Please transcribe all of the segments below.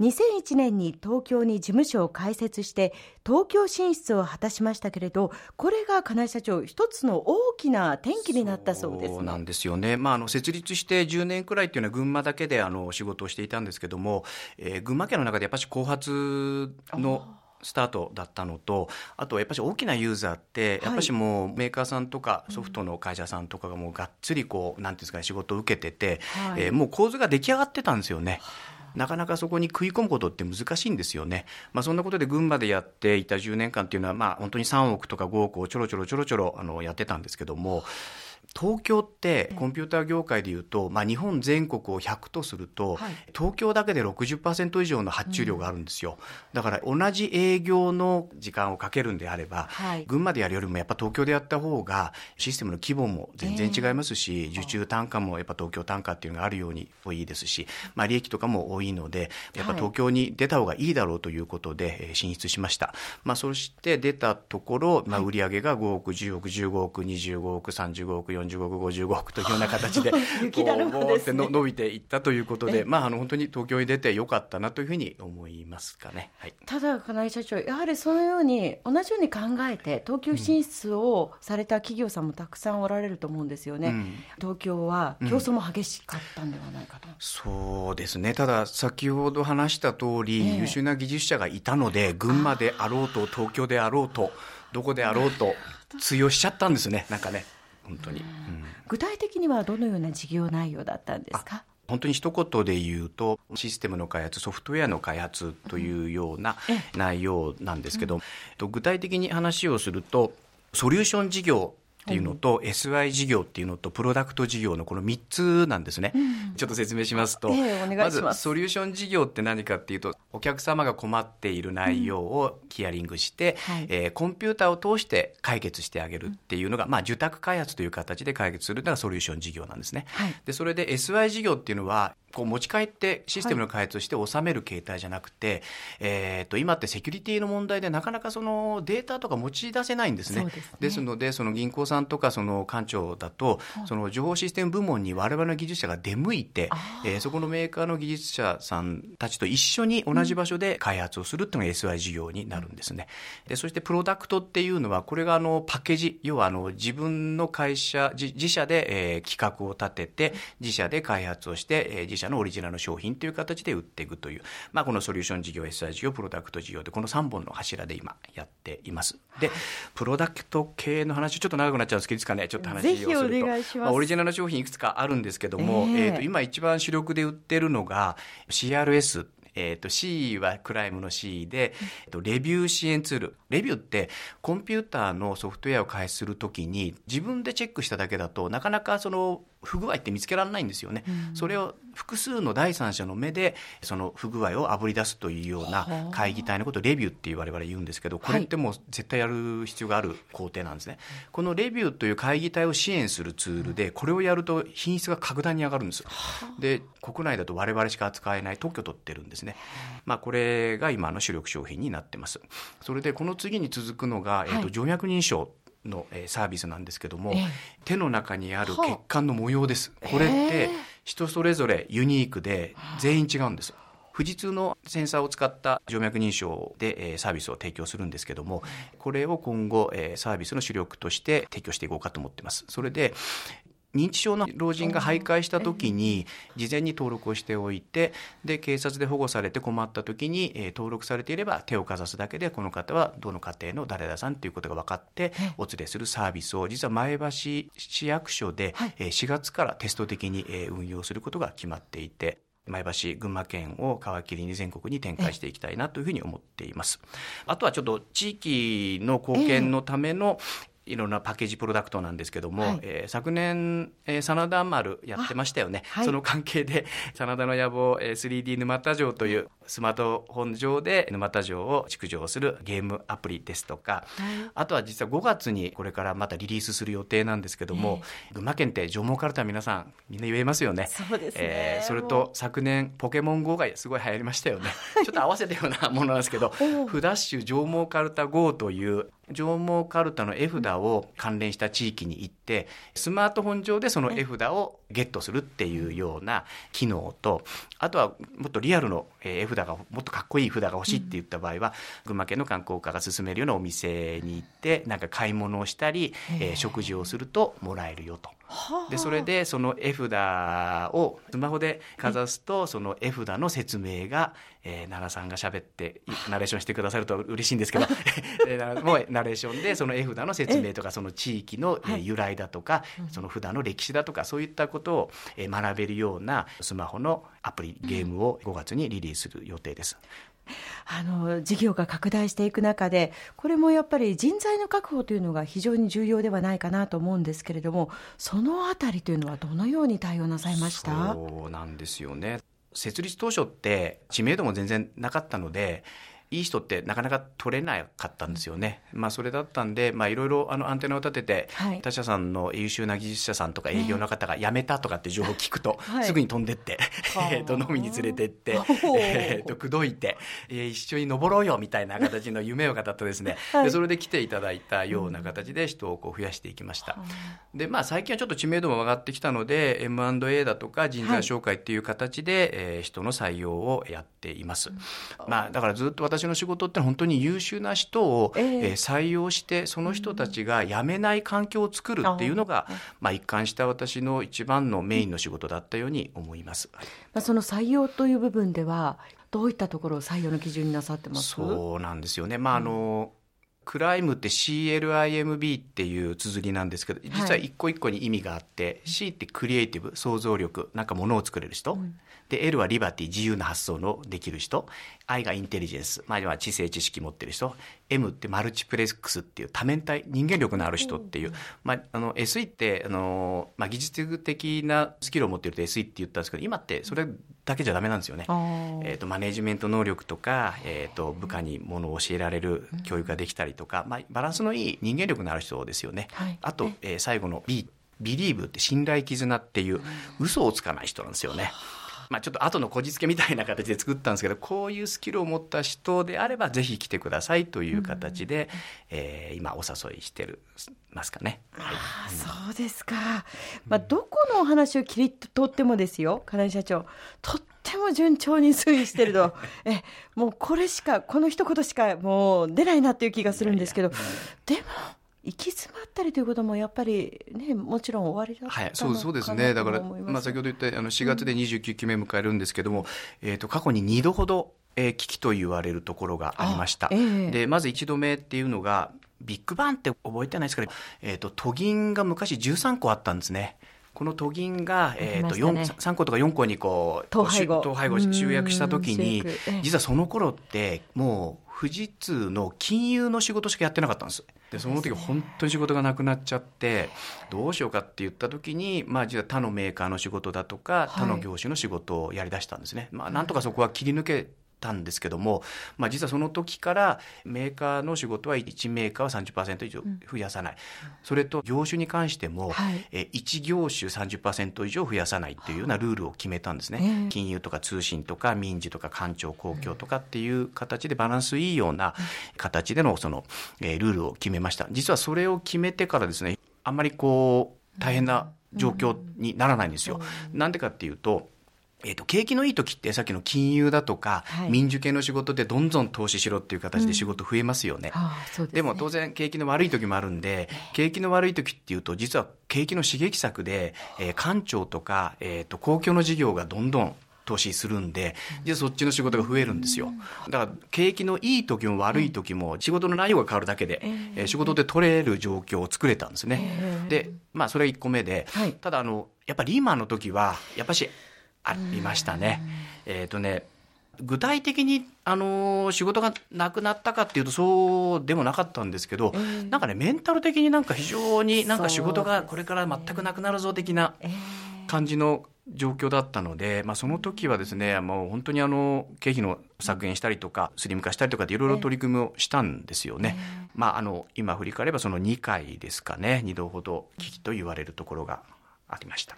2001年に東京に事務所を開設して東京進出を果たしましたけれどこれが金井社長一つの大きな転機になったそうです、ね、そうなんですよね、まあ、あの設立して10年くらいっていうのは群馬だけであの仕事をしていたんですけども、えー、群馬県の中でやっぱり後発のスタートだったのとあとやっぱり大きなユーザーってやっぱりもうメーカーさんとかソフトの会社さんとかがもうがっつりこうなんていうんですかね仕事を受けてて、はい、えー、もう構図が出来上がってたんですよね。なかなかそこに食い込むことって難しいんですよね。まあ、そんなことで群馬でやっていた10年間っていうのは、まあ、本当に3億とか5億をちょろちょろちょろちょろあのやってたんですけども、東京ってコンピューター業界でいうと、まあ、日本全国を100とすると、はい、東京だけで60%以上の発注量があるんですよ、うん、だから同じ営業の時間をかけるんであれば、はい、群馬でやるよりもやっぱ東京でやった方がシステムの規模も全然違いますし、えー、受注単価もやっぱ東京単価っていうのがあるようにいいですし、まあ、利益とかも多いのでやっぱ東京に出た方がいいだろうということで進出しました、まあ、そして出たところ、まあ、売上が5億10億15億25億35億45億55億というような形で 雪だるまです、ね、伸びていったということで、まあ、あの本当に東京に出てよかったなというふうに思いますかね、はい、ただ金井社長やはりそのように同じように考えて東京進出をされた企業さんもたくさんおられると思うんですよね、うん、東京は競争も激しかったんではないかと、うん、そうですね。ただ先ほど話した通り、優秀な技術者がいたので群馬であろうと東京であろうとどこであろうと通用しちゃったんですねなんかね本当に、うん、具体的にはどのような事業内容だったんですか？本当に一言で言うとシステムの開発ソフトウェアの開発というような内容なんですけど、うん、具体的に話をするとソリューション事業っていうのと、SI 事業っていうのとプロダクト事業のこの3つなんですね、うん、ちょっと説明しますと、えー、まずソリューション事業って何かっていうとお客様が困っている内容をヒアリングして、うんはい、えー、コンピューターを通して解決してあげるっていうのが、まあ、受託開発という形で解決するのがソリューション事業なんですね。はい、でそれで SI 事業っていうのはこう持ち帰ってシステムの開発をして収める形態じゃなくて、はい、えー、と今ってセキュリティの問題でなかなかそのデータとか持ち出せないんですね。ですねですのでその銀行さんとかその官庁だと、その情報システム部門に我々の技術者が出向いて、えー、そこのメーカーの技術者さんたちと一緒に同じ場所で開発をするっていうのが SI 事業になるんですね。でそしてプロダクトっていうのはこれがあのパッケージ要はあの自分の会社自社で、えー、企画を立てて自社で開発をして、えー、自社のオリジナルの商品という形で売っていくという、まあ、このソリューション事業 SI 事業プロダクト事業でこの3本の柱で今やっています。でプロダクト系の話ちょっと長くなっちゃうんですけどいつかねちょっと話をすると。まあ、オリジナルの商品いくつかあるんですけども、えー、えーと今一番主力で売ってるのが CRS えっ、ー、と C はクライムの C で、えー、とレビュー支援ツール。レビューってコンピューターのソフトウェアを開発するときに自分でチェックしただけだとなかなかその不具合って見つけられないんですよね、うん、それを複数の第三者の目でその不具合をあぶり出すというような会議体のことをレビューって我々言うんですけどこれってもう絶対やる必要がある工程なんですね、はい、このレビューという会議体を支援するツールでこれをやると品質が格段に上がるんです。で国内だと我々しか扱えない特許取ってるんですね、まあ、これが今の主力商品になってます。それでこの次に続くのが、えーと、静脈認証のサービスなんですけども、えー、手の中にある血管の模様です。これって人それぞれユニークで全員違うんです。富士通のセンサーを使った静脈認証でサービスを提供するんですけどもこれを今後サービスの主力として提供していこうかと思ってます。それで認知症の老人が徘徊した時に事前に登録をしておいてで警察で保護されて困った時に、え登録されていれば手をかざすだけでこの方はどの家庭の誰々さんということが分かってお連れするサービスを実は前橋市役所で、え4月からテスト的に、え運用することが決まっていて。前橋、群馬県を皮切りに全国に展開していきたいなというふうに思っています。あとはちょっと地域の貢献のためのいろんなパッケージプロダクトなんですけども、はい、えー、昨年、えー、真田丸やってましたよね、はい、その関係で 真田の野望、えー、3D 沼田城というスマートフォン上で沼田城を築城するゲームアプリですとか、はい、あとは実は5月にこれからまたリリースする予定なんですけども、えー、群馬県って縄文カルタ皆さんみんな言えますよね。そうですね、えー、それと昨年ポケモン GO がすごい流行りましたよね。ちょっと合わせたようなものなんですけど フダッシュ縄文カルタ GO という上毛かるたの絵札を関連した地域に行ってスマートフォン上でその絵札をゲットするっていうような機能とあとはもっとリアルの絵札がもっとかっこいい札が欲しいって言った場合は、群馬県の観光課が勧めるようなお店に行ってなんか買い物をしたり、えー、食事をするともらえるよと。でそれでその絵札をスマホでかざすとその絵札の説明が、えー、奈良さんが喋ってナレーションしてくださると嬉しいんですけど もうナレーションでその絵札の説明とかその地域の、えー、由来だとか、その札の歴史だとかそういったことを、えー、学べるようなスマホのアプリゲームを5月にリリースする予定です。あの事業が拡大していく中で、これもやっぱり人材の確保というのが非常に重要ではないかなと思うんですけれども、そのあたりというのは、どのように対応なさいました？そうなんですよね。設立当初って知名度も全然なかったのでいい人ってなかなか取れなかったんですよね。まあ、それだったんで、まあ、いろいろあのアンテナを立てて、はい、他社さんの優秀な技術者さんとか営業の方が辞めたとかって情報を聞くと、はい、すぐに飛んでって、えー、と飲みに連れてって、えー、と口説いて、えー、一緒に登ろうよみたいな形の夢を語ってですね、はい、でそれで来ていただいたような形で人をこう増やしていきました。で、まあ、最近はちょっと知名度も上がってきたので M&A だとか人材紹介っていう形で、はい、えー、人の採用をやっています。まあ、だからずっと私の仕事って本当に優秀な人を、えー、採用してその人たちが辞めない環境を作るっていうのが、まあ、一貫した私の一番のメインの仕事だったように思います。まあ、その採用という部分ではどういったところを採用の基準になさってます？そうなんですよね。まああの、クライムって CLIMB っていう綴りなんですけど実は一個一個に意味があって、はい、C ってクリエイティブ想像力なんかものを作れる人、うん、で L はリバティ自由な発想のできる人 I がインテリジェンス、まあ、知性知識持ってる人。M ってマルチプレックスっていう多面体。人間力のある人っていう、まあ、あの SE ってあの、まあ、技術的なスキルを持ってると SE って言ったんですけど今ってそれだけじゃダメなんですよね。えーと、マネジメント能力とか、えーと、部下にものを教えられる教育ができたりとか、まあ、バランスのいい人間力のある人ですよね。はい、あと、えー、最後の B ビリーブって信頼絆っていう嘘をつかない人なんですよね。まあ、ちょっと後のこじつけみたいな形で作ったんですけどこういうスキルを持った人であればぜひ来てくださいという形で、うん、えー、今お誘いしてるますかね。はい、あそうですか、まあ、どこのお話を切り取ってもですよ金井社長。とっても順調に推移してると。えもうこれしかこの一言しかもう出ないなっていう気がするんですけど。でも行き詰まったりということもやっぱりねもちろん終わりだったはいそうそうですね。だからまあ先ほど言ったあの4月で29期目迎えるんですけども、うん、えっ、ー、と過去に2度ほどえー、危機と言われるところがありました。えー、でまず1度目っていうのがビッグバンって覚えてないですけど、えーと、都銀が昔13個あったんですね。この都銀が、えーとね、3個とか4個にこう統廃合。統廃合集約した時に実はその頃ってもう富士通の金融の仕事しかやってなかったんです。でその時本当に仕事がなくなっちゃってどうしようかって言った時に、まあ、実は他のメーカーの仕事だとか他の業種の仕事をやりだしたんですね。はい、まあ、なんとかそこは切り抜けたんですけども、まあ、実はその時からメーカーの仕事は1メーカーは30%以上増やさない、うん、それと業種に関しても、はい、え1業種30%以上増やさないというようなルールを決めたんですね、金融とか通信とか民事とか官庁公共とかっていう形でバランスいいような形でのその、えー、ルールを決めました。実はそれを決めてからですねあんまりこう大変な状況にならないんですよ。なんでかっていうとえーと、景気のいい時ってさっきの金融だとか、はい、民需系の仕事でどんどん投資しろっていう形で仕事増えますよね。うんでね、でも当然景気の悪い時もあるんで景気の悪い時っていうと実は景気の刺激策で、えー、官庁とか、えーと、公共の事業がどんどん投資するんで、実はそっちの仕事が増えるんですよ。だから景気のいい時も悪い時も仕事の内容が変わるだけで、えー、仕事で取れる状況を作れたんですね。で、まあそれ1個目で、はい、ただあのやっぱりリーマンの時はやっぱしありましたね。えっ、ー、とね具体的に、あの仕事がなくなったかっていうとそうでもなかったんですけど、えー、なんかねメンタル的になんか非常になんか仕事がこれから全くなくなるぞ的な感じの状況だったので、まあ、その時はですねもう本当にあの経費の削減したりとかスリム化したりとかっていろいろ取り組みをしたんですよね。えー、まあ、あの今振り返ればその2回ですかね2度ほど危機と言われるところがありました。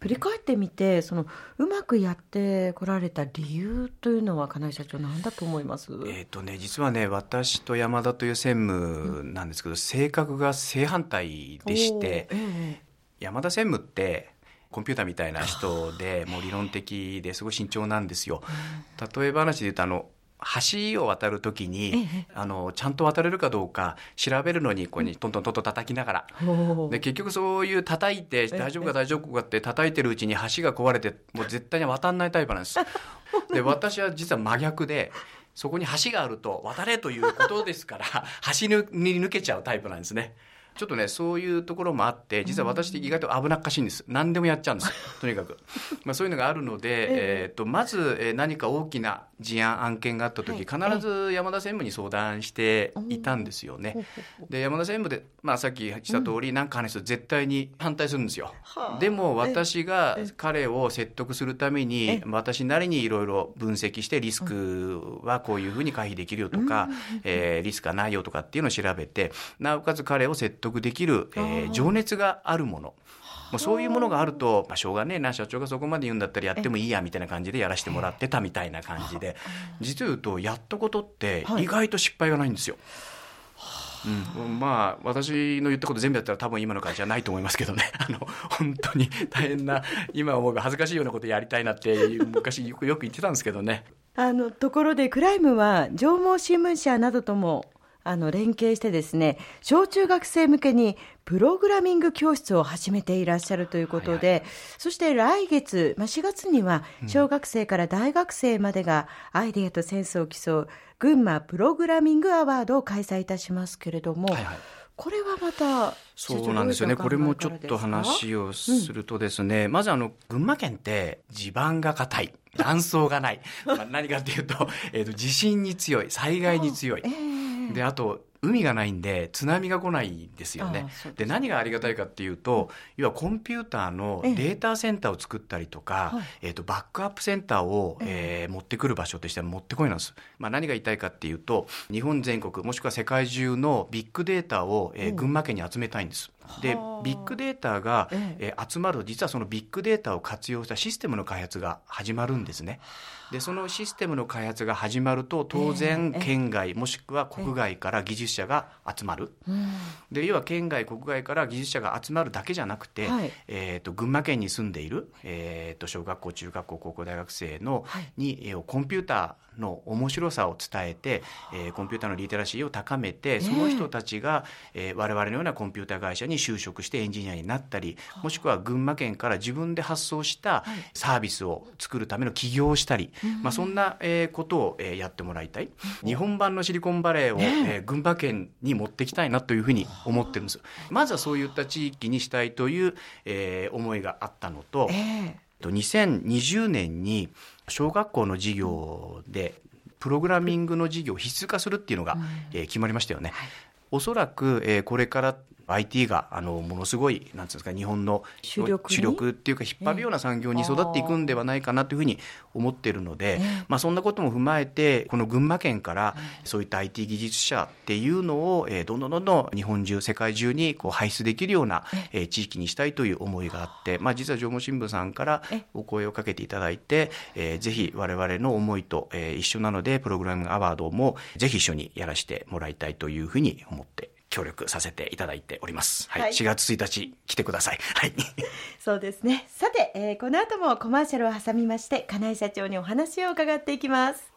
はい振り返ってみてそのうまくやってこられた理由というのは金井社長何だと思います？えっ、とね実はね私と山田という専務なんですけど、うん、性格が正反対でして、えー、山田専務ってコンピューターみたいな人でもう理論的ですごい慎重なんですよ。例え話で言うとあの橋を渡るときに、あのちゃんと渡れるかどうか調べるのにここにトントントントン叩きながら。で結局そういう叩いて大丈夫か大丈夫かって叩いてるうちに橋が壊れてもう絶対に渡んないタイプなんです。で私は実は真逆でそこに橋があると渡れということですから 橋に抜けちゃうタイプなんですね。ちょっとねそういうところもあって実は私って意外と危なっかしいんです、何でもやっちゃうんです。とにかく、まあ、そういうのがあるので、えー、とまず、え何か大きな事案案件があった時、必ず山田専務に相談していたんですよね。で山田専務で、まあ、さっきした通り何、か話すと絶対に反対するんですよ。でも私が彼を説得するために私なりにいろいろ分析してリスクはこういうふうに回避できるよとか、えー、リスクがないよとかっていうのを調べてなおかつ彼を説得得できる、えー、情熱があるもの。まあ、そういうものがあると、まあ、しょうがねえな社長がそこまで言うんだったらやってもいいやみたいな感じでやらせてもらってたみたいな感じで。実を言うとやったことって意外と失敗がないんですよ。うん、まあ私の言ったこと全部やったら多分今の会社はないと思いますけどね。あの本当に大変な今思うが恥ずかしいようなことやりたいなって昔よくよく言ってたんですけどね。あのところでクライムは上毛新聞社などともあの連携してですね小中学生向けにプログラミング教室を始めていらっしゃるということで、はいはい、そして来月、まあ、4月には小学生から大学生までがアイデアとセンスを競う群馬プログラミングアワードを開催いたしますけれども、はいはいこれはまたそうなんですよね。これもちょっと話をするとですね、うん、まずあの、群馬県って地盤が硬い。断層がない。まあ、何かっていうと、えっ、ー、と、地震に強い、災害に強い。えー、で、あと、海がないんで津波が来ないんですよね。で何がありがたいかっていうと、要はコンピューターのデータセンターを作ったりとか、ええーとバックアップセンターを、えー、持ってくる場所としては持ってこいなんです。まあ、何が言いたいかっていうと日本全国もしくは世界中のビッグデータを、えー、群馬県に集めたいんです。でビッグデータが、えー、集まると実はそのビッグデータを活用したシステムの開発が始まるんですね。でそのシステムの開発が始まると当然県外もしくは国外から技術者が集まる。で要は県外国外から技術者が集まるだけじゃなくて、はい、えーと、群馬県に住んでいる、えーと、小学校中学校高校大学生の、はい、に、えー、コンピューターの面白さを伝えて、えー、コンピューターのリテラシーを高めてその人たちが、えー、我々のようなコンピューター会社に就職してエンジニアになったりもしくは群馬県から自分で発送したサービスを作るための起業をしたり、はい、まあ、そんな、えー、ことを、えー、やってもらいたい。日本版のシリコンバレーを、え。ー、群馬県に持ってきたいなというふうに思ってるんですまずはそういった地域にしたいという、えー、思いがあったのと、えー、2020年に小学校の授業でプログラミングの授業を必須化するっていうのが、えー、決まりましたよね。はい、おそらく、えー、これから IT があのものすごいなんですか日本の主力っていうか引っ張るような産業に育っていくんではないかなというふうに思っているので、まあ、そんなことも踏まえてこの群馬県からそういった IT 技術者っていうのを、えー、どんどんどんどん日本中世界中にこう輩出できるような、えー、地域にしたいという思いがあって、まあ、実は上毛新聞さんからお声をかけていただいて、えー、ぜひ我々の思いと、えー、一緒なのでプログラミングアワードもぜひ一緒にやらせてもらいたいというふうに思って協力させていただいております。はい。はい、4月1日来てください。はい。そうですね。さて、えー、この後もコマーシャルを挟みまして、金井社長にお話を伺っていきます。